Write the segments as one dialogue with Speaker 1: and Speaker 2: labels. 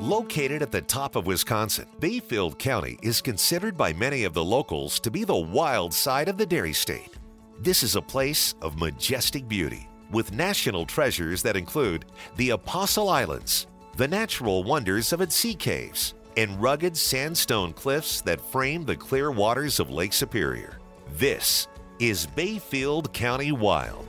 Speaker 1: Located at the top of Wisconsin, Bayfield County is considered by many of the locals to be the wild side of the dairy state. This is a place of majestic beauty with national treasures that include the Apostle Islands, the natural wonders of its sea caves, and rugged sandstone cliffs that frame the clear waters of Lake Superior. This is Bayfield County Wild.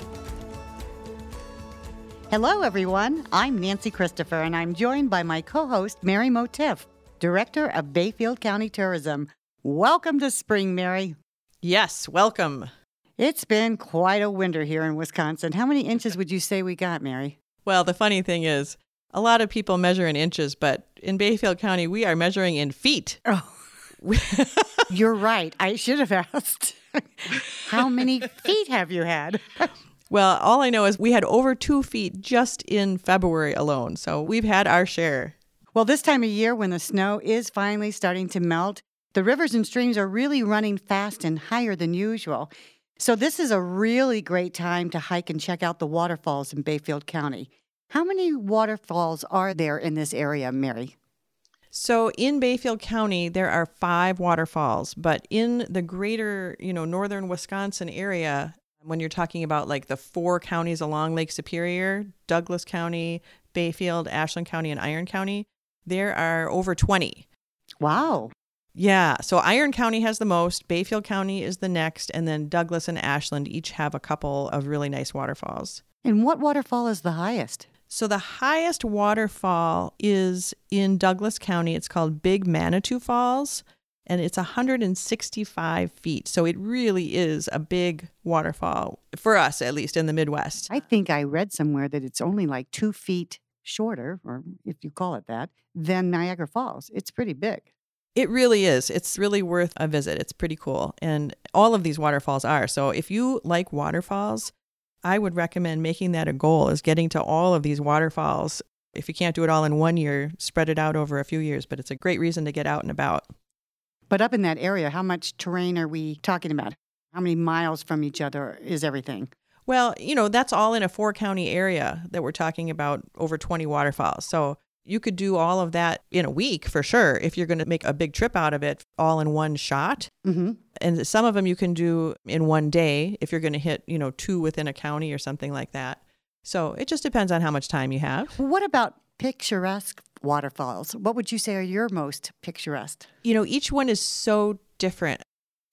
Speaker 2: Hello, everyone. I'm Nancy Christopher, and I'm joined by my co host, Mary Motiff, Director of Bayfield County Tourism. Welcome to spring, Mary.
Speaker 3: Yes, welcome.
Speaker 2: It's been quite a winter here in Wisconsin. How many inches would you say we got, Mary?
Speaker 3: Well, the funny thing is, a lot of people measure in inches, but in Bayfield County, we are measuring in feet.
Speaker 2: Oh, you're right. I should have asked. How many feet have you had?
Speaker 3: Well, all I know is we had over two feet just in February alone. So we've had our share.
Speaker 2: Well, this time of year, when the snow is finally starting to melt, the rivers and streams are really running fast and higher than usual. So, this is a really great time to hike and check out the waterfalls in Bayfield County. How many waterfalls are there in this area, Mary?
Speaker 3: So in Bayfield County, there are five waterfalls, but in the greater, you know, northern Wisconsin area, when you're talking about like the four counties along Lake Superior, Douglas County, Bayfield, Ashland County, and Iron County, there are over 20.
Speaker 2: Wow.
Speaker 3: Yeah. So Iron County has the most, Bayfield County is the next, and then Douglas and Ashland each have a couple of really nice waterfalls.
Speaker 2: And what waterfall is the highest?
Speaker 3: So the highest waterfall is in Douglas County. It's called Big Manitou Falls and it's 165 feet. So it really is a big waterfall for us, at least in the Midwest.
Speaker 2: I think I read somewhere that it's only like two feet shorter, or if you call it that, than Niagara Falls. It's pretty big.
Speaker 3: It really is. It's really worth a visit. It's pretty cool. And all of these waterfalls are. So if you like waterfalls, I would recommend making that a goal is getting to all of these waterfalls. If you can't do it all in one year, spread it out over a few years, but it's a great reason to get out and about.
Speaker 2: But up in that area, how much terrain are we talking about? How many miles from each other is everything?
Speaker 3: Well, you know, that's all in a four county area that we're talking about over 20 waterfalls. So you could do all of that in a week for sure if you're going to make a big trip out of it all in one shot.
Speaker 2: Mm-hmm.
Speaker 3: And some of them you can do in one day if you're going to hit, you know, two within a county or something like that. So it just depends on how much time you have.
Speaker 2: What about picturesque waterfalls. What would you say are your most picturesque?
Speaker 3: You know, each one is so different.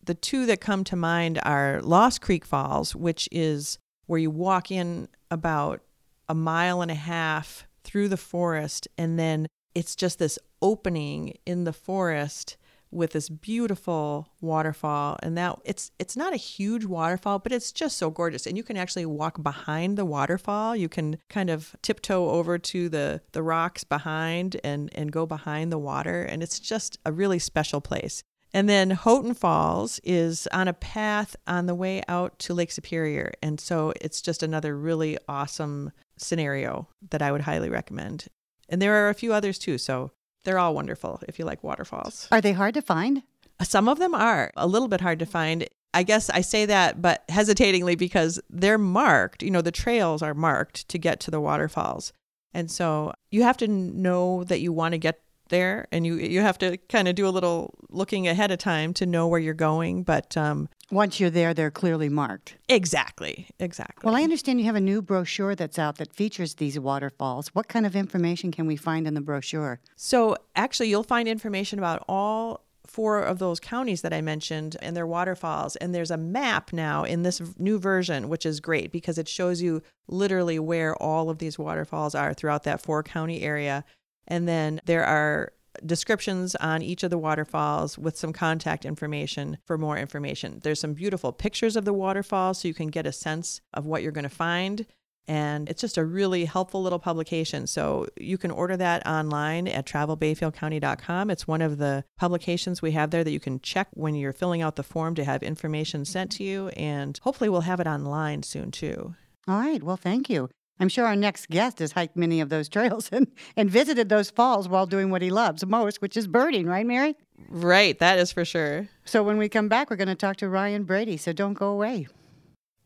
Speaker 3: The two that come to mind are Lost Creek Falls, which is where you walk in about a mile and a half through the forest, and then it's just this opening in the forest with this beautiful waterfall and that it's it's not a huge waterfall but it's just so gorgeous and you can actually walk behind the waterfall. You can kind of tiptoe over to the the rocks behind and and go behind the water and it's just a really special place. And then Houghton Falls is on a path on the way out to Lake Superior and so it's just another really awesome scenario that I would highly recommend. And there are a few others too so they're all wonderful if you like waterfalls.
Speaker 2: Are they hard to find?
Speaker 3: Some of them are a little bit hard to find. I guess I say that, but hesitatingly because they're marked. You know, the trails are marked to get to the waterfalls. And so you have to know that you want to get there and you you have to kind of do a little looking ahead of time to know where you're going but um,
Speaker 2: once you're there they're clearly marked
Speaker 3: exactly exactly
Speaker 2: well i understand you have a new brochure that's out that features these waterfalls what kind of information can we find in the brochure
Speaker 3: so actually you'll find information about all four of those counties that I mentioned and their waterfalls. And there's a map now in this new version, which is great because it shows you literally where all of these waterfalls are throughout that four county area. And then there are descriptions on each of the waterfalls with some contact information for more information. There's some beautiful pictures of the waterfalls so you can get a sense of what you're going to find. And it's just a really helpful little publication. So you can order that online at travelbayfieldcounty.com. It's one of the publications we have there that you can check when you're filling out the form to have information sent to you. And hopefully, we'll have it online soon too.
Speaker 2: All right. Well, thank you. I'm sure our next guest has hiked many of those trails and, and visited those falls while doing what he loves most, which is birding, right, Mary?
Speaker 3: Right, that is for sure.
Speaker 2: So when we come back, we're going to talk to Ryan Brady, so don't go away.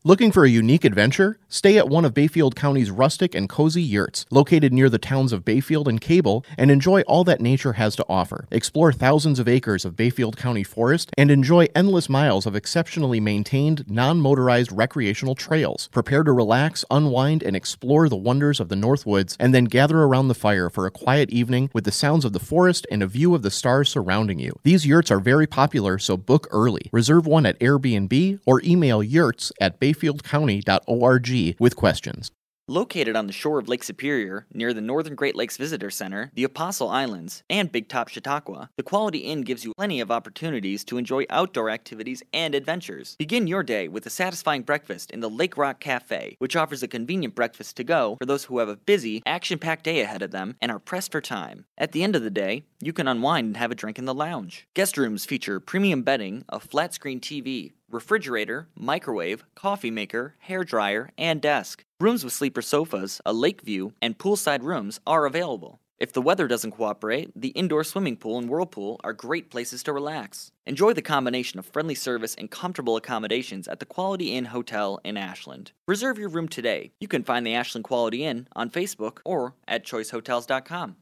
Speaker 4: Looking for a unique adventure? Stay at one of Bayfield County's rustic and cozy yurts, located near the towns of Bayfield and Cable, and enjoy all that nature has to offer. Explore thousands of acres of Bayfield County forest and enjoy endless miles of exceptionally maintained, non motorized recreational trails. Prepare to relax, unwind, and explore the wonders of the North Woods, and then gather around the fire for a quiet evening with the sounds of the forest and a view of the stars surrounding you. These yurts are very popular, so book early. Reserve one at Airbnb or email yurts at Bayfield bayfieldcounty.org with questions.
Speaker 5: Located on the shore of Lake Superior, near the Northern Great Lakes Visitor Center, the Apostle Islands, and Big Top Chautauqua, the Quality Inn gives you plenty of opportunities to enjoy outdoor activities and adventures. Begin your day with a satisfying breakfast in the Lake Rock Cafe, which offers a convenient breakfast to go for those who have a busy, action packed day ahead of them and are pressed for time. At the end of the day, you can unwind and have a drink in the lounge. Guest rooms feature premium bedding, a flat screen TV, refrigerator, microwave, coffee maker, hair dryer, and desk. Rooms with sleeper sofas, a lake view, and poolside rooms are available. If the weather doesn't cooperate, the indoor swimming pool and whirlpool are great places to relax. Enjoy the combination of friendly service and comfortable accommodations at the Quality Inn Hotel in Ashland. Reserve your room today. You can find the Ashland Quality Inn on Facebook or at choicehotels.com.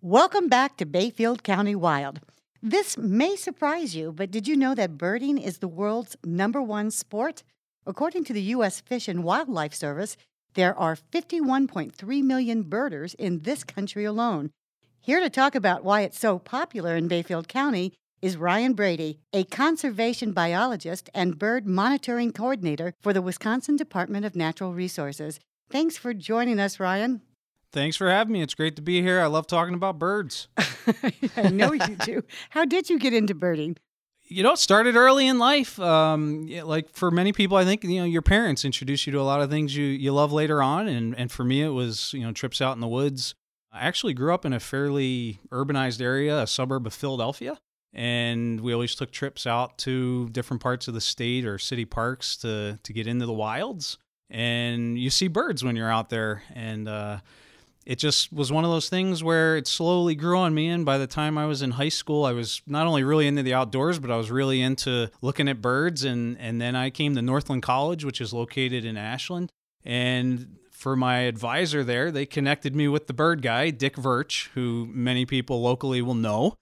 Speaker 2: Welcome back to Bayfield County Wild. This may surprise you, but did you know that birding is the world's number one sport? According to the U.S. Fish and Wildlife Service, there are 51.3 million birders in this country alone. Here to talk about why it's so popular in Bayfield County is Ryan Brady, a conservation biologist and bird monitoring coordinator for the Wisconsin Department of Natural Resources. Thanks for joining us, Ryan.
Speaker 6: Thanks for having me. It's great to be here. I love talking about birds.
Speaker 2: I know you do. How did you get into birding?
Speaker 6: You know, it started early in life. Um, like for many people, I think you know your parents introduce you to a lot of things you you love later on, and and for me, it was you know trips out in the woods. I actually grew up in a fairly urbanized area, a suburb of Philadelphia, and we always took trips out to different parts of the state or city parks to to get into the wilds. And you see birds when you're out there, and uh, it just was one of those things where it slowly grew on me. And by the time I was in high school, I was not only really into the outdoors, but I was really into looking at birds. And, and then I came to Northland College, which is located in Ashland. And for my advisor there, they connected me with the bird guy, Dick Verch, who many people locally will know.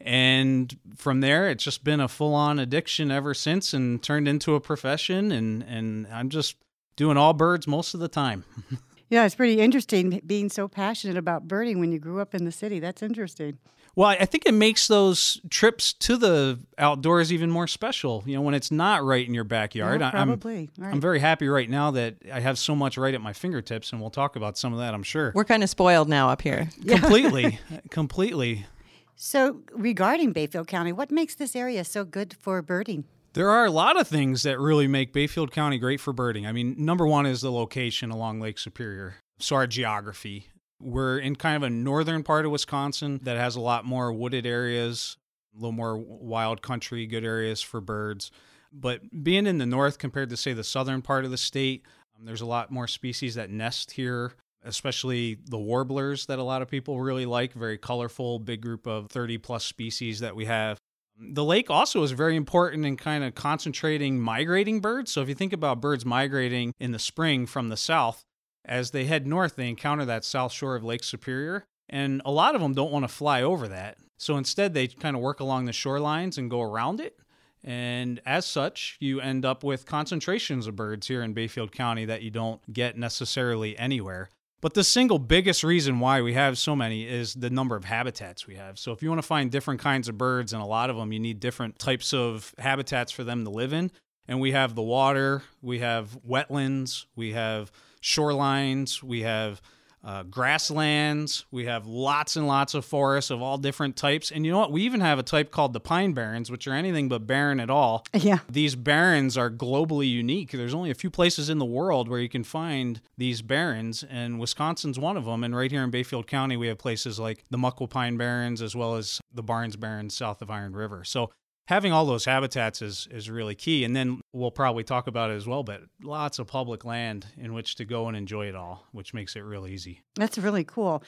Speaker 6: And from there, it's just been a full on addiction ever since and turned into a profession. And, and I'm just doing all birds most of the time.
Speaker 2: Yeah, it's pretty interesting being so passionate about birding when you grew up in the city. That's interesting.
Speaker 6: Well, I think it makes those trips to the outdoors even more special. You know, when it's not right in your backyard.
Speaker 2: Yeah, probably.
Speaker 6: I'm, right. I'm very happy right now that I have so much right at my fingertips, and we'll talk about some of that, I'm sure.
Speaker 3: We're kind of spoiled now up here.
Speaker 6: Completely. completely.
Speaker 2: So, regarding Bayfield County, what makes this area so good for birding?
Speaker 6: There are a lot of things that really make Bayfield County great for birding. I mean, number one is the location along Lake Superior. So, our geography. We're in kind of a northern part of Wisconsin that has a lot more wooded areas, a little more wild country, good areas for birds. But being in the north compared to, say, the southern part of the state, um, there's a lot more species that nest here, especially the warblers that a lot of people really like. Very colorful, big group of 30 plus species that we have. The lake also is very important in kind of concentrating migrating birds. So if you think about birds migrating in the spring from the south, as they head north, they encounter that south shore of Lake Superior. And a lot of them don't want to fly over that. So instead, they kind of work along the shorelines and go around it. And as such, you end up with concentrations of birds here in Bayfield County that you don't get necessarily anywhere. But the single biggest reason why we have so many is the number of habitats we have. So if you want to find different kinds of birds, and a lot of them, you need different types of habitats for them to live in. And we have the water, we have wetlands, we have shorelines, we have uh, grasslands. We have lots and lots of forests of all different types. And you know what? We even have a type called the pine barrens, which are anything but barren at all.
Speaker 2: Yeah.
Speaker 6: These barrens are globally unique. There's only a few places in the world where you can find these barrens, and Wisconsin's one of them. And right here in Bayfield County, we have places like the Moquah Pine Barrens as well as the Barnes Barrens south of Iron River. So having all those habitats is is really key. And then we'll probably talk about it as well, but lots of public land in which to go and enjoy it all, which makes it real easy.
Speaker 2: That's really cool.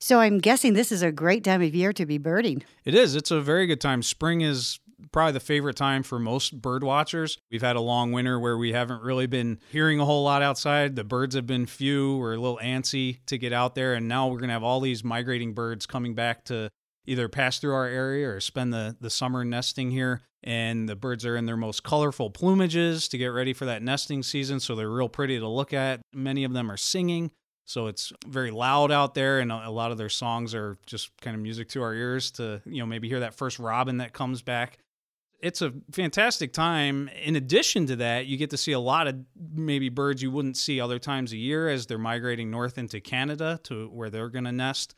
Speaker 2: So I'm guessing this is a great time of year to be birding.
Speaker 6: It is. It's a very good time. Spring is probably the favorite time for most bird watchers. We've had a long winter where we haven't really been hearing a whole lot outside. The birds have been few. We're a little antsy to get out there. And now we're going to have all these migrating birds coming back to either pass through our area or spend the, the summer nesting here. And the birds are in their most colorful plumages to get ready for that nesting season. So they're real pretty to look at. Many of them are singing. So it's very loud out there, and a lot of their songs are just kind of music to our ears to, you know, maybe hear that first robin that comes back. It's a fantastic time. In addition to that, you get to see a lot of maybe birds you wouldn't see other times a year as they're migrating north into Canada to where they're going to nest.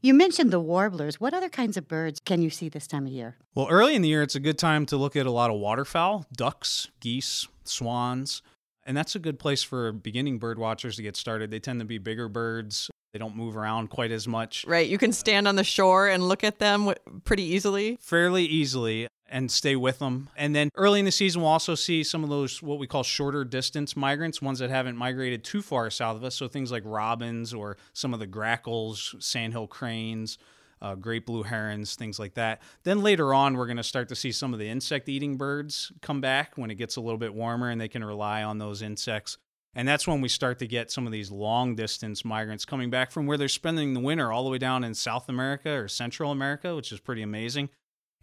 Speaker 2: You mentioned the warblers. What other kinds of birds can you see this time of year?
Speaker 6: Well, early in the year, it's a good time to look at a lot of waterfowl, ducks, geese, swans. And that's a good place for beginning bird watchers to get started. They tend to be bigger birds. They don't move around quite as much.
Speaker 3: Right. You can stand on the shore and look at them pretty easily.
Speaker 6: Fairly easily and stay with them. And then early in the season, we'll also see some of those what we call shorter distance migrants, ones that haven't migrated too far south of us. So things like robins or some of the grackles, sandhill cranes, uh, great blue herons, things like that. Then later on, we're going to start to see some of the insect eating birds come back when it gets a little bit warmer and they can rely on those insects. And that's when we start to get some of these long distance migrants coming back from where they're spending the winter all the way down in South America or Central America, which is pretty amazing.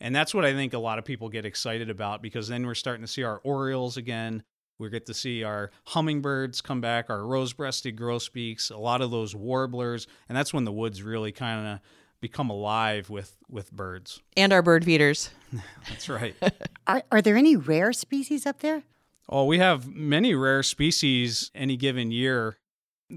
Speaker 6: And that's what I think a lot of people get excited about because then we're starting to see our orioles again. We get to see our hummingbirds come back, our rose breasted grosbeaks, a lot of those warblers. And that's when the woods really kind of become alive with with birds
Speaker 3: and our bird feeders.
Speaker 6: That's right.
Speaker 2: are are there any rare species up there?
Speaker 6: Oh, we have many rare species any given year.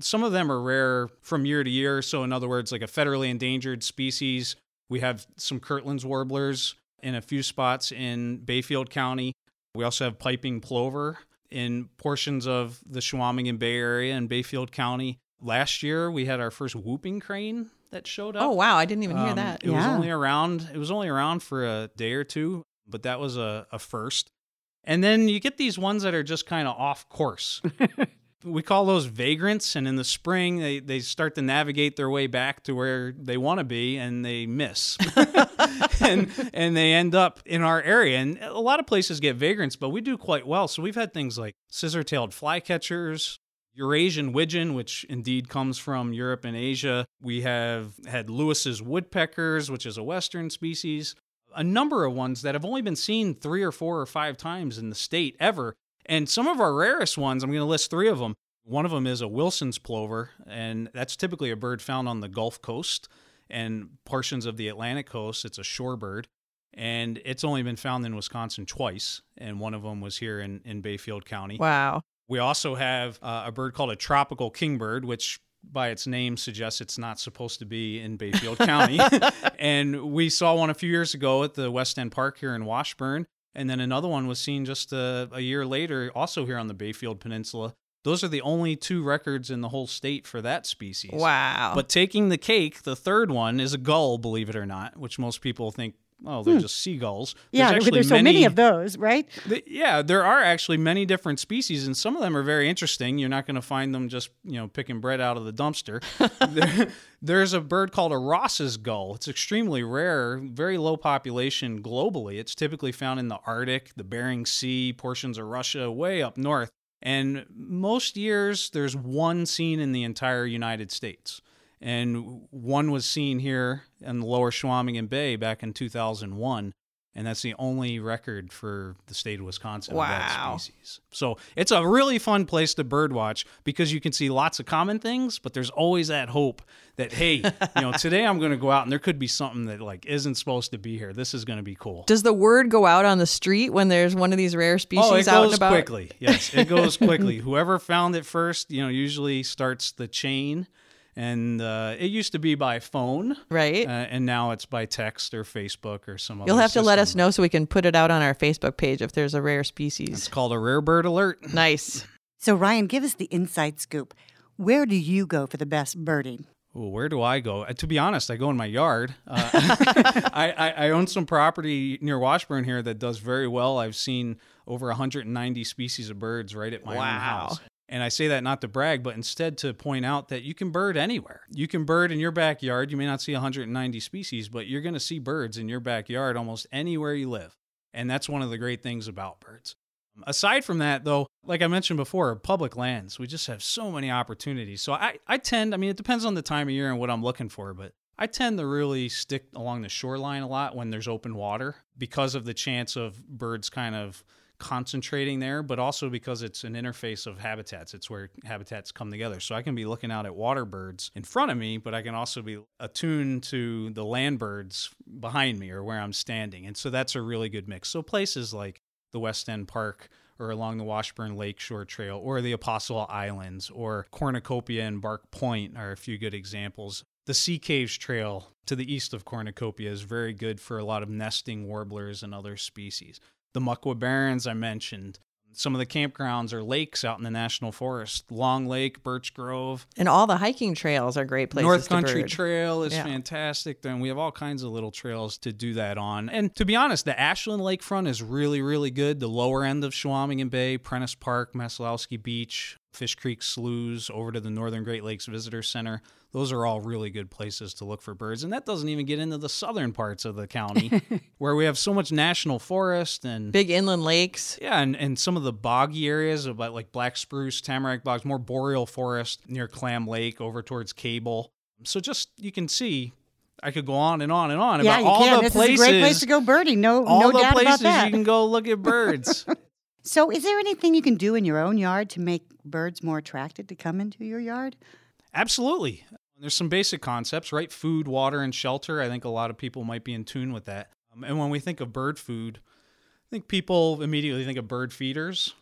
Speaker 6: Some of them are rare from year to year. So, in other words, like a federally endangered species, we have some Kirtland's warblers in a few spots in Bayfield County. We also have piping plover in portions of the Chequamegon Bay area in Bayfield County. Last year, we had our first whooping crane that showed up.
Speaker 3: Oh wow, I didn't even hear um, that.
Speaker 6: It yeah. was only around it was only around for a day or two, but that was a, a first. And then you get these ones that are just kind of off course. we call those vagrants and in the spring they, they start to navigate their way back to where they want to be and they miss and and they end up in our area and a lot of places get vagrants but we do quite well so we've had things like scissor-tailed flycatchers Eurasian widgeon, which indeed comes from Europe and Asia. We have had Lewis's woodpeckers, which is a western species. A number of ones that have only been seen three or four or five times in the state ever. And some of our rarest ones, I'm going to list three of them. One of them is a Wilson's plover, and that's typically a bird found on the Gulf Coast and portions of the Atlantic coast. It's a shorebird, and it's only been found in Wisconsin twice, and one of them was here in, in Bayfield County.
Speaker 3: Wow.
Speaker 6: We also have uh, a bird called a tropical kingbird, which by its name suggests it's not supposed to be in Bayfield County. and we saw one a few years ago at the West End Park here in Washburn. And then another one was seen just a, a year later, also here on the Bayfield Peninsula. Those are the only two records in the whole state for that species.
Speaker 3: Wow.
Speaker 6: But taking the cake, the third one is a gull, believe it or not, which most people think oh, they're hmm. just seagulls.
Speaker 2: There's yeah, there's so many, many, of those, right?
Speaker 6: yeah, there are actually many different species, and some of them are very interesting. You're not going to find them just you know picking bread out of the dumpster. there, there's a bird called a Ross's gull. It's extremely rare, very low population globally. It's typically found in the Arctic, the Bering Sea, portions of Russia, way up north. And most years, there's one seen in the entire United States and one was seen here in the lower Chequamegon Bay back in 2001 and that's the only record for the state of Wisconsin
Speaker 3: wow.
Speaker 6: of that species. So it's a really fun place to birdwatch because you can see lots of common things, but there's always that hope that hey, you know, today I'm going to go out and there could be something that like isn't supposed to be here. This is going to be cool.
Speaker 3: Does the word go out on the street when there's one of these rare species
Speaker 6: oh, it
Speaker 3: out
Speaker 6: goes quickly. Yes, it goes quickly. Whoever found it first, you know, usually starts the chain and uh, it used to be by phone,
Speaker 3: right?
Speaker 6: Uh, and now it's by text or Facebook or some.
Speaker 3: You'll have
Speaker 6: system.
Speaker 3: to let us know so we can put it out on our Facebook page if there's a rare species.
Speaker 6: It's called a rare bird alert.
Speaker 3: Nice.
Speaker 2: So Ryan, give us the inside scoop. Where do you go for the best birding?
Speaker 6: Ooh, where do I go? Uh, to be honest, I go in my yard. Uh, I, I, I, own some property near Washburn here that does very well. I've seen over 190 species of birds right at my
Speaker 3: wow.
Speaker 6: own house. And I say that not to brag, but instead to point out that you can bird anywhere. You can bird in your backyard. You may not see 190 species, but you're going to see birds in your backyard almost anywhere you live. And that's one of the great things about birds. Aside from that, though, like I mentioned before, public lands, we just have so many opportunities. So I, I tend, I mean, it depends on the time of year and what I'm looking for, but I tend to really stick along the shoreline a lot when there's open water because of the chance of birds kind of concentrating there, but also because it's an interface of habitats. It's where habitats come together. So I can be looking out at water birds in front of me, but I can also be attuned to the land birds behind me or where I'm standing. And so that's a really good mix. So places like the West End Park or along the Washburn Lakeshore Trail or the Apostle Islands or Cornucopia and Bark Point are a few good examples. The Sea Caves Trail to the east of Cornucopia is very good for a lot of nesting warblers and other species. The Moquah Barrens I mentioned. Some of the campgrounds are lakes out in the national forest. Long Lake, Birch Grove.
Speaker 3: And all the hiking trails are great places.
Speaker 6: North Country. Trail is
Speaker 3: Yeah.
Speaker 6: fantastic. Then we have all kinds of little trails to do that on. And to be honest, the Ashland Lakefront is really, really good. The lower end of Chequamegon Bay, Prentice Park, Maslowski Beach, Fish Creek Sloughs, over to the Northern Great Lakes Visitor Center. Those are all really good places to look for birds. And that doesn't even get into the southern parts of the county where we have so much national forest and
Speaker 3: Big inland lakes.
Speaker 6: yeah, and, and some of the boggy areas about like black spruce, tamarack bogs, more boreal forest near Clam Lake over towards Cable. So just you can see, I could go on and on and on
Speaker 2: yeah,
Speaker 6: about all
Speaker 2: can.
Speaker 6: the
Speaker 2: this
Speaker 6: places,
Speaker 2: is a great place to go birding. No,
Speaker 6: all
Speaker 2: no
Speaker 6: the
Speaker 2: doubt about
Speaker 6: places
Speaker 2: that.
Speaker 6: you can go look at birds.
Speaker 2: So, is there anything you can do in your own yard to make birds more attracted to come into your yard?
Speaker 6: Absolutely. There's some basic concepts, right? Food, water, and shelter. I think a lot of people might be in tune with that. Um, and when we think of bird food, I think people immediately think of bird feeders.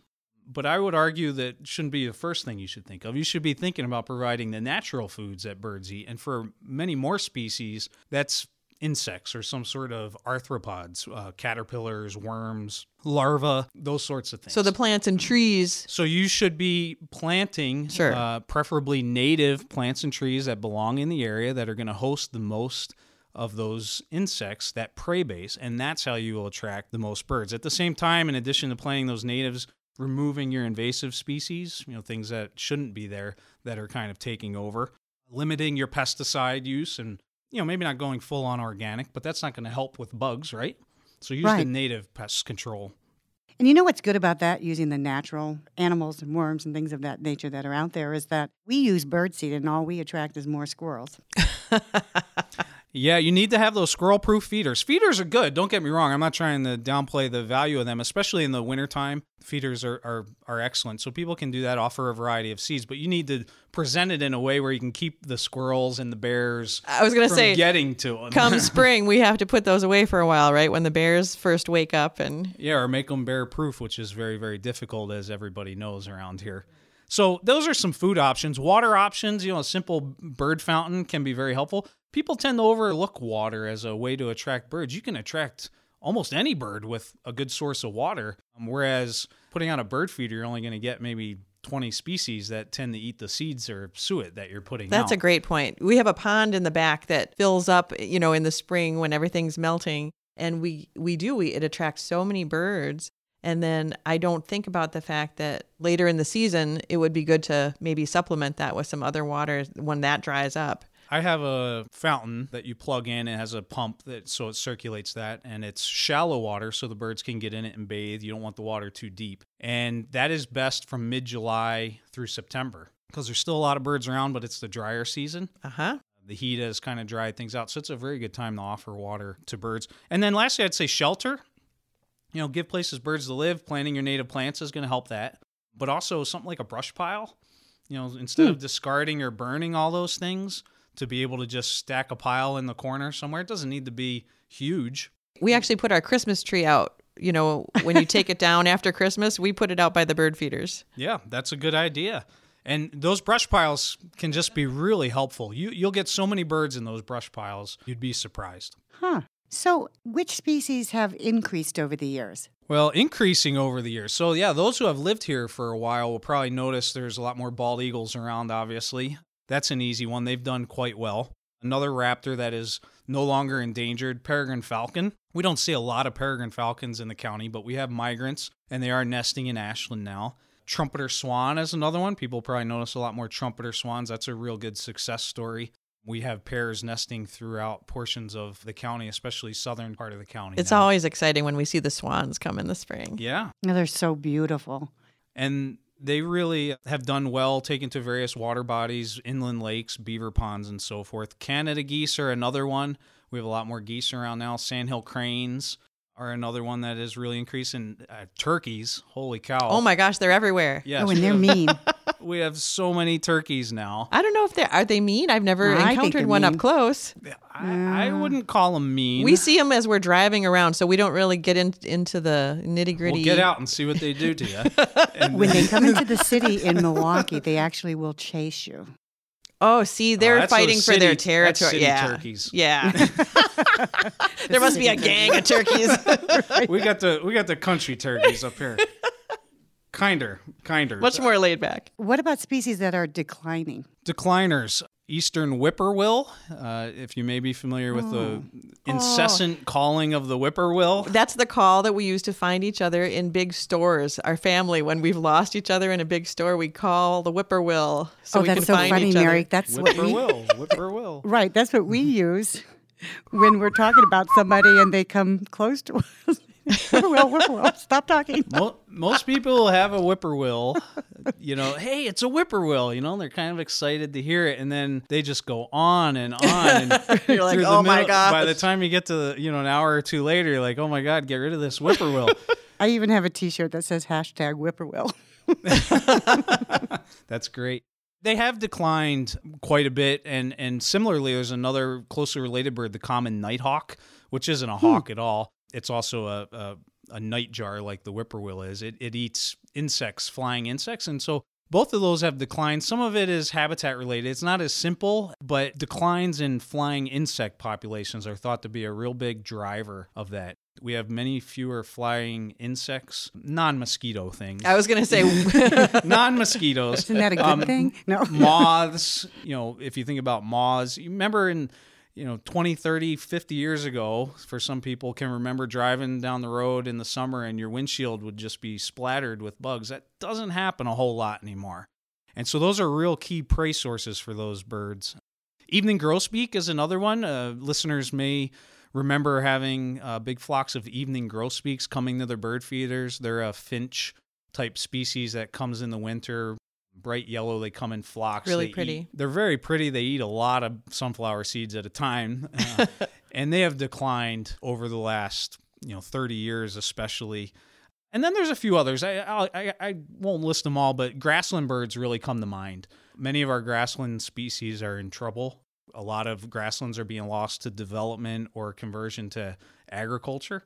Speaker 6: But I would argue that shouldn't be the first thing you should think of. You should be thinking about providing the natural foods that birds eat. And for many more species, that's insects or some sort of arthropods, uh, caterpillars, worms, larvae, those sorts of things.
Speaker 3: So the plants and trees.
Speaker 6: So you should be planting,
Speaker 3: Sure.
Speaker 6: uh, preferably native plants and trees that belong in the area that are going to host the most of those insects, that prey base, and that's how you will attract the most birds. At the same time, in addition to planting those natives, removing your invasive species, you know, things that shouldn't be there that are kind of taking over, limiting your pesticide use, and you know, maybe not going full on organic, but that's not going to help with bugs, right? So use the native pest control.
Speaker 2: And you know what's good about that, using the natural animals and worms and things of that nature that are out there, is that we use birdseed and all we attract is more squirrels.
Speaker 6: Yeah, you need to have those squirrel proof feeders. Feeders are good, don't get me wrong. I'm not trying to downplay the value of them, especially in the wintertime. Feeders are, are, are excellent. So people can do that, offer a variety of seeds, but you need to present it in a way where you can keep the squirrels and the bears
Speaker 3: I was gonna
Speaker 6: from
Speaker 3: say,
Speaker 6: getting to them.
Speaker 3: come spring, we have to put those away for a while, right? When the bears first wake up and
Speaker 6: Yeah, or make them bear proof, which is very, very difficult, as everybody knows around here. So, those are some food options. Water options, you know, a simple bird fountain can be very helpful. People tend to overlook water as a way to attract birds. You can attract almost any bird with a good source of water, um, whereas putting out a bird feeder, you're only going to get maybe 20 species that tend to eat the seeds or suet that you're putting out.
Speaker 3: That's
Speaker 6: out.
Speaker 3: a great point. We have a pond in the back that fills up, you know, in the spring when everything's melting, and we we do we it attracts so many birds. And then I don't think about the fact that later in the season it would be good to maybe supplement that with some other water when that dries up.
Speaker 6: I have a fountain that you plug in. It has a pump that so it circulates that, and it's shallow water, so the birds can get in it and bathe. You don't want the water too deep, and that is best from mid July through September because there's still a lot of birds around, but it's the drier season.
Speaker 3: Uh huh.
Speaker 6: The heat has kind of dried things out, so it's a very good time to offer water to birds. And then lastly, I'd say shelter. You know, give places birds to live. Planting your native plants is going to help that, but also something like a brush pile. You know, instead of hmm. discarding or burning all those things, to be able to just stack a pile in the corner somewhere. It doesn't need to be huge.
Speaker 3: We actually put our Christmas tree out. You know, when you take it down after Christmas, we put it out by the bird feeders.
Speaker 6: Yeah, that's a good idea. And those brush piles can just be really helpful. You you'll get so many birds in those brush piles, you'd be surprised.
Speaker 2: Huh. So, which species have increased over the years?
Speaker 6: Well, increasing over the years. So, yeah, those who have lived here for a while will probably notice there's a lot more bald eagles around, obviously. That's an easy one. They've done quite well. Another raptor that is no longer endangered, peregrine falcon. We don't see a lot of peregrine falcons in the county, but we have migrants, and they are nesting in Ashland now. Trumpeter swan is another one. People probably notice a lot more trumpeter swans. That's a real good success story. We have pairs nesting throughout portions of the county, especially southern part of the county.
Speaker 3: It's
Speaker 6: now.
Speaker 3: always exciting when we see the swans come in the spring.
Speaker 6: yeah,
Speaker 2: Oh, they're so beautiful.
Speaker 6: and they really have done well taken to various water bodies inland lakes beaver ponds and so forth canada geese are another one we have a lot more geese around now sandhill cranes are another one that is really increasing uh, turkeys holy cow
Speaker 3: Oh my gosh, they're everywhere.
Speaker 6: yes
Speaker 2: oh, and they're mean.
Speaker 6: we have so many turkeys now
Speaker 3: I don't know if they're they mean. I've never
Speaker 2: I
Speaker 3: encountered one
Speaker 2: mean.
Speaker 3: up close.
Speaker 6: I, I wouldn't call them mean
Speaker 3: We see them as we're driving around, so we don't really get in, into the nitty gritty.
Speaker 6: We'll get out and see what they do to you.
Speaker 2: When they come into the city in Milwaukee, they actually will chase you.
Speaker 3: Oh, see, oh, they're
Speaker 6: that's those
Speaker 3: fighting for their
Speaker 6: city- that's
Speaker 3: territory.
Speaker 6: city
Speaker 3: yeah,
Speaker 6: turkeys.
Speaker 3: yeah. there must be a gang of turkeys.
Speaker 6: we got the we got the country turkeys up here. Kinder, kinder.
Speaker 3: Much more laid back.
Speaker 2: What about species that are declining?
Speaker 6: decliners. Eastern whippoorwill. Uh, if you may be familiar with the incessant calling of the whippoorwill.
Speaker 3: That's the call that we use to find each other in big stores. Our family, when we've lost each other in a big store, we call the whippoorwill so
Speaker 2: oh,
Speaker 3: we
Speaker 2: that's
Speaker 3: can
Speaker 2: so
Speaker 3: find
Speaker 2: funny,
Speaker 3: each
Speaker 2: Mary.
Speaker 3: other.
Speaker 2: That's what we
Speaker 6: Whippoorwill, whippoorwill.
Speaker 2: right. That's what we use when we're talking about somebody and they come close to us. Whippoorwill, whippoorwill. Stop talking.
Speaker 6: Most people have a whippoorwill. You know, hey, it's a whippoorwill. You know, they're kind of excited to hear it, and then they just go on and on. And
Speaker 3: You're like, "Oh my
Speaker 6: middle- By the time you get to the, you know an hour or two later, you're like, oh my god, get rid of this whippoorwill.
Speaker 2: I even have a T-shirt that says hashtag whippoorwill.
Speaker 6: That's great. They have declined quite a bit, and and similarly, there's another closely related bird, the common nighthawk, which isn't a hmm. hawk at all. It's also a, a a nightjar like the whippoorwill is. It it eats insects, flying insects, and so both of those have declined. Some of it is habitat related. It's not as simple, but declines in flying insect populations are thought to be a real big driver of that. We have many fewer flying insects, non mosquito things.
Speaker 3: I was going to say,
Speaker 6: non mosquitoes.
Speaker 2: Isn't that a good
Speaker 6: Um,
Speaker 2: thing? No.
Speaker 6: moths you know if you think about moths you remember in you know 20 30 50 years ago for some people can remember driving down the road in the summer and your windshield would just be splattered with bugs. That doesn't happen a whole lot anymore. And so those are real key prey sources for those birds. Evening grosbeak is another one. Uh, listeners may remember having uh, big flocks of evening grosbeaks coming to their bird feeders. They're a finch type species that comes in the winter bright yellow. They come in flocks.
Speaker 3: Really
Speaker 6: They
Speaker 3: pretty.
Speaker 6: eat- they're very pretty. They eat a lot of sunflower seeds at a time, uh, and they have declined over the last you know 30 years, especially. And then there's a few others. I, I I won't list them all, but grassland birds really come to mind. Many of our grassland species are in trouble. A lot of grasslands are being lost to development or conversion to agriculture.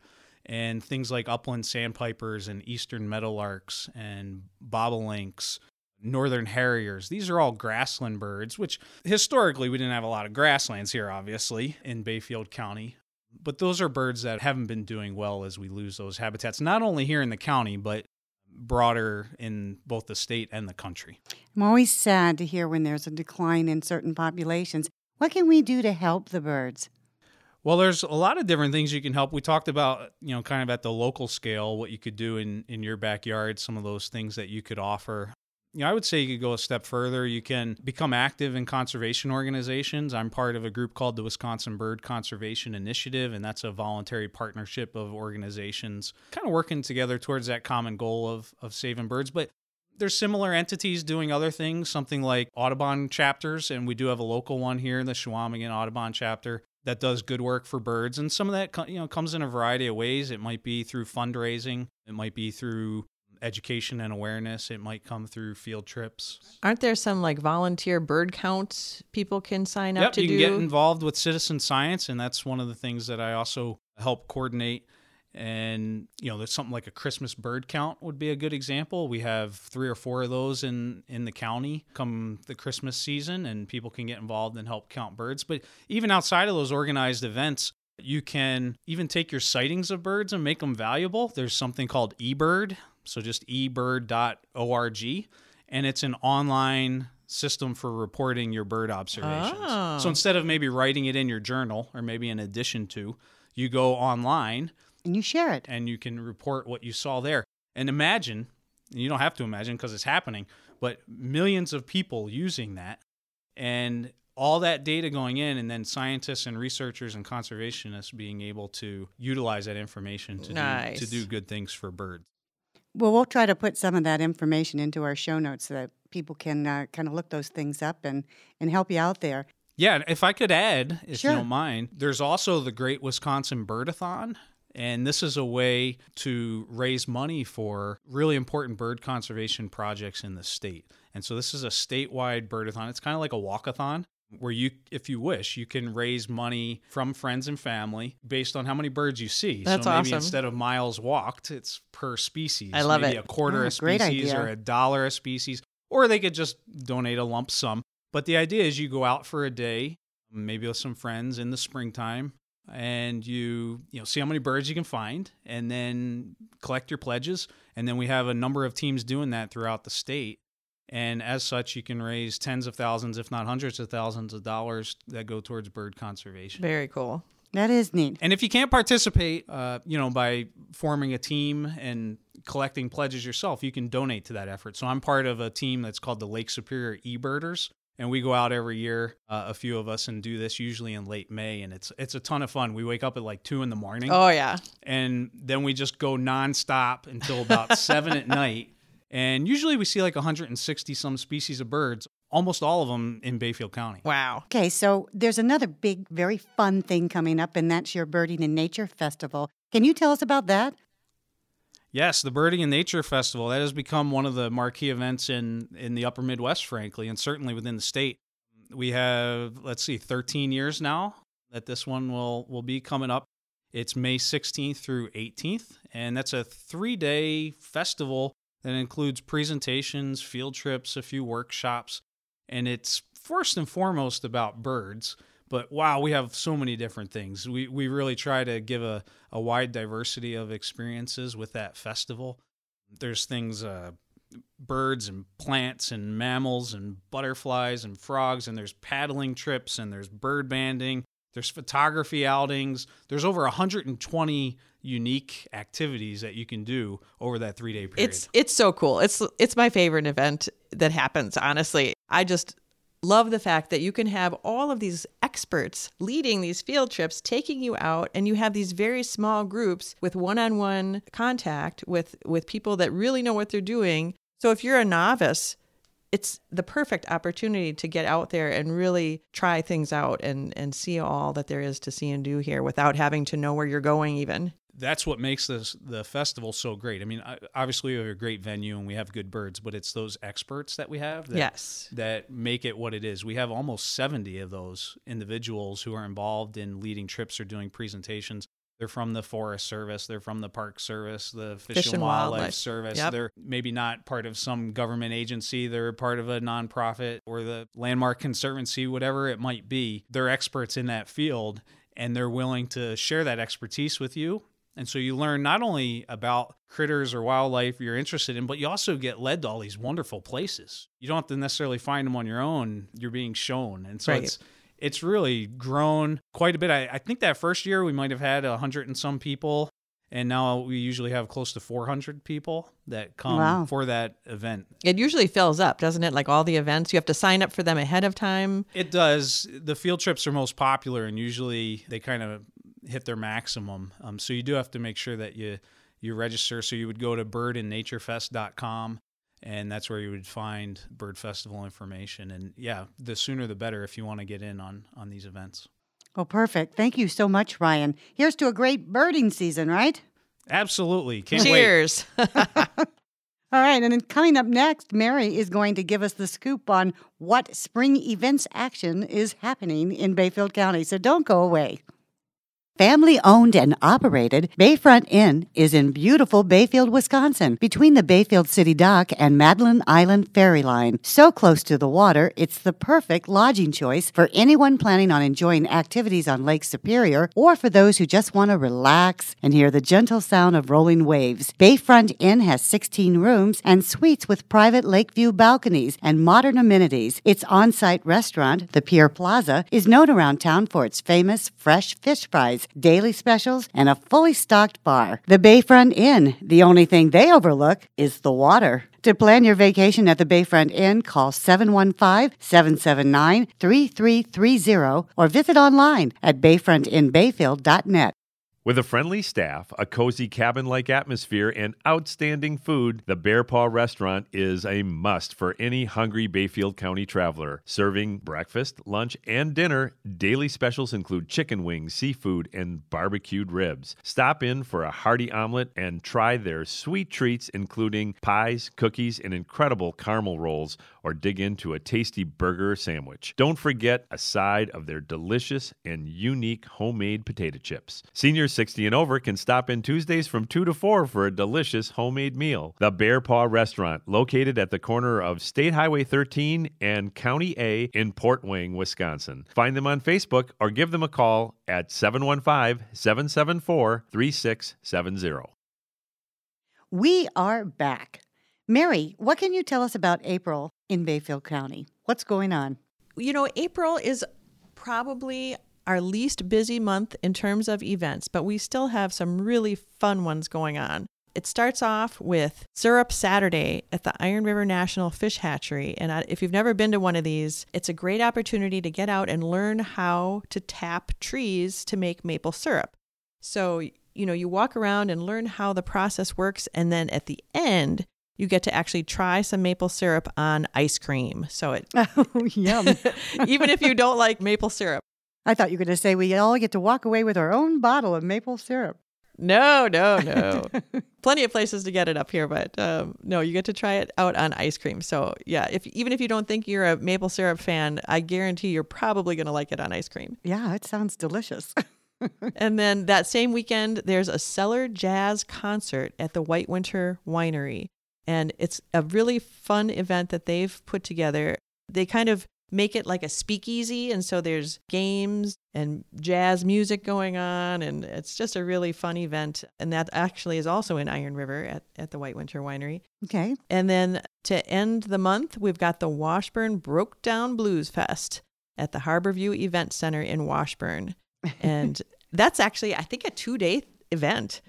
Speaker 6: And things like upland sandpipers and eastern meadowlarks and bobolinks, northern harriers, these are all grassland birds, which historically we didn't have a lot of grasslands here, obviously, in Bayfield County. But those are birds that haven't been doing well as we lose those habitats, not only here in the county, but broader in both the state and the country.
Speaker 2: I'm always sad to hear when there's a decline in certain populations. What can we do to help the birds?
Speaker 6: Well, there's a lot of different things you can help. We talked about, you know, kind of at the local scale, what you could do in, in your backyard, some of those things that you could offer. You know, I would say you could go a step further. You can become active in conservation organizations. I'm part of a group called the Wisconsin Bird Conservation Initiative, and that's a voluntary partnership of organizations kind of working together towards that common goal of, of saving birds. But there's similar entities doing other things, something like Audubon chapters, and we do have a local one here, in the Chequamegon Audubon chapter, that does good work for birds. And some of that, you know, comes in a variety of ways. It might be through fundraising, it might be through education and awareness, it might come through field trips.
Speaker 3: aren't there some like volunteer bird counts people can sign up
Speaker 6: Yep,
Speaker 3: to
Speaker 6: you
Speaker 3: do?
Speaker 6: can get involved with citizen science, and that's one of the things that I also help coordinate. And you know, there's something like a Christmas bird count would be a good example. We have three or four of those in in the county come the Christmas season, and people can get involved and help count birds. But even outside of those organized events, you can even take your sightings of birds and make them valuable. There's something called eBird, so just ebird.org, and it's an online system for reporting your bird observations.
Speaker 3: Oh.
Speaker 6: So instead of maybe writing it in your journal or maybe in addition to, you go online
Speaker 2: And you share it.
Speaker 6: and you can report what you saw there. And imagine, and you don't have to imagine because it's happening, but millions of people using that and all that data going in, and then scientists and researchers and conservationists being able to utilize that information to
Speaker 3: Nice.
Speaker 6: do, to do good things for birds.
Speaker 2: Well, we'll try to put some of that information into our show notes so that people can uh, kind of look those things up and, and help you out there.
Speaker 6: Yeah, if I could add, if
Speaker 2: Sure.
Speaker 6: you don't mind, there's also the Great Wisconsin Birdathon. And this is a way to raise money for really important bird conservation projects in the state. And so this is a statewide birdathon. It's kind of like a walkathon where you, if you wish, you can raise money from friends and family based on how many birds you see.
Speaker 3: That's
Speaker 6: so maybe
Speaker 3: awesome.
Speaker 6: instead of miles walked, it's per species.
Speaker 3: I love
Speaker 6: maybe
Speaker 3: it.
Speaker 6: a quarter
Speaker 2: Oh,
Speaker 6: a species or a dollar a species, or they could just donate a lump sum. But the idea is you go out for a day, maybe with some friends in the springtime, and you you know see how many birds you can find, and then collect your pledges. And then we have a number of teams doing that throughout the state. And as such, you can raise tens of thousands, if not hundreds of thousands of dollars that go towards bird conservation.
Speaker 3: Very cool.
Speaker 2: That is neat.
Speaker 6: And if you can't participate, uh, you know, by forming a team and collecting pledges yourself, you can donate to that effort. So I'm part of a team that's called the Lake Superior E-Birders. And we go out every year, uh, a few of us, and do this usually in late May, and it's it's a ton of fun. We wake up at like two in the morning,
Speaker 3: Oh yeah.
Speaker 6: and then we just go nonstop until about seven at night. And usually we see like 160 some species of birds, almost all of them in Bayfield County.
Speaker 3: Wow.
Speaker 2: Okay, so there's another big, very fun thing coming up, and that's your Birding in Nature Festival. Can you tell us about that?
Speaker 6: Yes, the Birding and Nature Festival that has become one of the marquee events in in the Upper Midwest, frankly, and certainly within the state. We have let's see, 13 years now that this one will will be coming up. It's May 16th through 18th, and that's a three day festival that includes presentations, field trips, a few workshops, and it's first and foremost about birds. But wow, we have so many different things. We we really try to give a, a wide diversity of experiences with that festival. There's things uh, birds and plants and mammals and butterflies and frogs and there's paddling trips and there's bird banding. There's photography outings. There's over 120 unique activities that you can do over that three day period.
Speaker 3: It's it's so cool. It's it's my favorite event that happens, honestly. I just love the fact that you can have all of these experts leading these field trips, taking you out and you have these very small groups with one-on-one contact with with people that really know what they're doing. So if you're a novice, it's the perfect opportunity to get out there and really try things out and and see all that there is to see and do here without having to know where you're going even.
Speaker 6: That's what makes this the festival so great. I mean, obviously we have a great venue and we have good birds, but it's those experts that we have that,
Speaker 3: Yes.
Speaker 6: that make it what it is. We have almost 70 of those individuals who are involved in leading trips or doing presentations. They're from the Forest Service, they're from the Park Service, the Fish,
Speaker 3: Fish
Speaker 6: and Wildlife,
Speaker 3: Wildlife.
Speaker 6: Service.
Speaker 3: Yep.
Speaker 6: They're maybe not part of some government agency, they're part of a nonprofit or the Landmark Conservancy, whatever it might be. They're experts in that field and they're willing to share that expertise with you. And so you learn not only about critters or wildlife you're interested in, but you also get led to all these wonderful places. You don't have to necessarily find them on your own. You're being shown. And so
Speaker 3: Right.
Speaker 6: it's it's really grown quite a bit. I, I think that first year we might have had a hundred and some people, and now we usually have close to 400 people that come
Speaker 2: Wow.
Speaker 6: for that event.
Speaker 3: It usually fills up, doesn't it? Like all the events, you have to sign up for them ahead of time.
Speaker 6: It does. The field trips are most popular, and usually they kind of hit their maximum. Um, so you do have to make sure that you you register. So you would go to birdandnaturefest.com, and that's where you would find bird festival information. And yeah, the sooner the better if you want to get in on on these events.
Speaker 2: Well, perfect. Thank you so much, Ryan. Here's to a great birding season, right?
Speaker 6: Absolutely, can't wait.
Speaker 3: Cheers.
Speaker 2: All right, and then coming up next, Mary is going to give us the scoop on what spring events action is happening in Bayfield County. So don't go away. Family owned and operated, Bayfront Inn is in beautiful Bayfield, Wisconsin, between the Bayfield City Dock and Madeline Island Ferry Line. So close to the water, it's the perfect lodging choice for anyone planning on enjoying activities on Lake Superior or for those who just want to relax and hear the gentle sound of rolling waves. Bayfront Inn has 16 rooms and suites with private lakeview balconies and modern amenities. Its on site restaurant, the Pier Plaza, is known around town for its famous fresh fish fries. Daily specials, and a fully stocked bar. The Bayfront Inn, the only thing they overlook is the water. To plan your vacation at the Bayfront Inn, call 715 779 3330 or visit online at bayfrontinbayfield.net.
Speaker 7: With a friendly staff, a cozy cabin like atmosphere, and outstanding food, the Bear Paw Restaurant is a must for any hungry Bayfield County traveler. Serving breakfast, lunch, and dinner, daily specials include chicken wings, seafood, and barbecued ribs. Stop in for a hearty omelet and try their sweet treats, including pies, cookies, and incredible caramel rolls, or dig into a tasty burger sandwich. Don't forget a side of their delicious and unique homemade potato chips. Seniors 60 and over can stop in Tuesdays from 2 to 4 for a delicious homemade meal. The Bear Paw Restaurant, located at the corner of State Highway 13 and County A in Port Wing, Wisconsin. Find them on Facebook or give them a call at 715 774 3670.
Speaker 2: We are back. Mary, what can you tell us about April in Bayfield County? What's going on?
Speaker 3: You know, April is probably our least busy month in terms of events, but we still have some really fun ones going on. It starts off with Syrup Saturday at the Iron River National Fish Hatchery. And if you've never been to one of these, it's a great opportunity to get out and learn how to tap trees to make maple syrup. So, you know, you walk around and learn how the process works. And then at the end, you get to actually try some maple syrup on ice cream. So it,
Speaker 2: Oh, yum.
Speaker 3: even if you don't like maple syrup.
Speaker 2: I thought you were going to say we all get to walk away with our own bottle of maple syrup.
Speaker 3: No, no, no. Plenty of places to get it up here, but um, no, you get to try it out on ice cream. So yeah, if even if you don't think you're a maple syrup fan, I guarantee you're probably going to like it on ice cream.
Speaker 2: Yeah, it sounds delicious.
Speaker 3: and then that same weekend, there's a Cellar Jazz concert at the White Winter Winery. And it's a really fun event that they've put together. They kind of make it like a speakeasy. And so there's games and jazz music going on. And it's just a really fun event. And that actually is also in Iron River at, at the White Winter Winery.
Speaker 2: okay.
Speaker 3: And then to end the month, we've got the Washburn Broke Down Blues Fest at the Harborview Event Center in Washburn. And that's actually, I think, a two day event.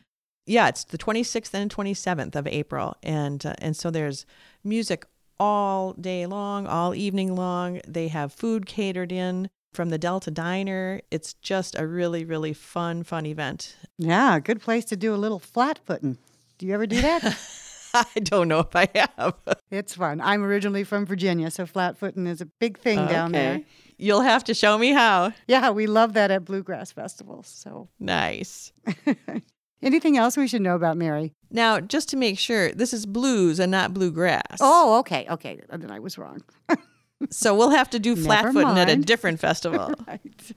Speaker 3: Yeah, it's the 26th and 27th of April. And, uh, and so there's music all day long, all evening long. They have food catered in from the Delta Diner. It's just a really, really fun, fun event.
Speaker 2: Yeah, good place to do a little flat footing. Do you ever do that?
Speaker 3: I don't know if I have.
Speaker 2: it's fun. I'm originally from Virginia, so flat footing is a big thing down there.
Speaker 3: Okay. You'll have to show me how.
Speaker 2: Yeah, we love that at bluegrass festivals. So,
Speaker 3: Nice.
Speaker 2: anything else we should know about Mary?
Speaker 3: Now, just to make sure, this is blues and not bluegrass.
Speaker 2: Oh, okay, okay. Then I was wrong.
Speaker 3: so we'll have to do
Speaker 2: Never
Speaker 3: flat footing at a different festival.
Speaker 2: right.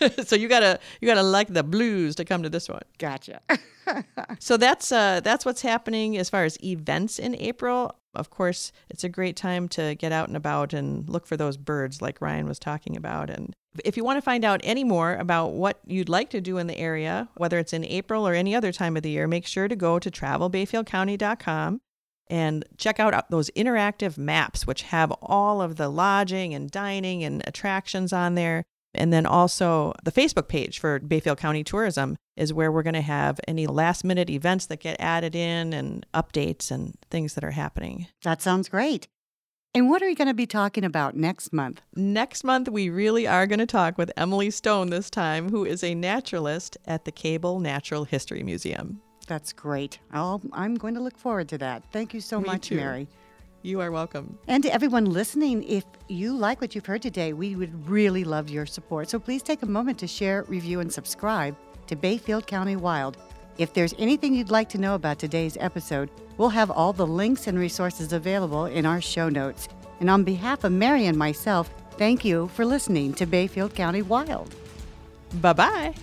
Speaker 3: so you gotta you gotta like the blues to come to this one.
Speaker 2: Gotcha.
Speaker 3: So that's uh that's what's happening as far as events in April. Of course, it's a great time to get out and about and look for those birds like Ryan was talking about. And if you want to find out any more about what you'd like to do in the area, whether it's in April or any other time of the year, make sure to go to travelbayfieldcounty.com and check out uh, those interactive maps, which have all of the lodging and dining and attractions on there. And then also the Facebook page for Bayfield County Tourism is where we're going to have any last minute events that get added in and updates and things that are happening.
Speaker 2: that sounds great. And what are we going to be talking about next month?
Speaker 3: Next month, we really are going to talk with Emily Stone this time, who is a naturalist at the Cable Natural History Museum.
Speaker 2: That's great. I'll, I'm going to look forward to that. Thank you so
Speaker 3: Me
Speaker 2: much,
Speaker 3: too.
Speaker 2: Mary.
Speaker 3: You are welcome.
Speaker 2: And to everyone listening, if you like what you've heard today, we would really love your support. So please take a moment to share, review, and subscribe to Bayfield County Wild. If there's anything you'd like to know about today's episode, we'll have all the links and resources available in our show notes. And on behalf of Mary and myself, thank you for listening to Bayfield County Wild.
Speaker 3: Bye bye.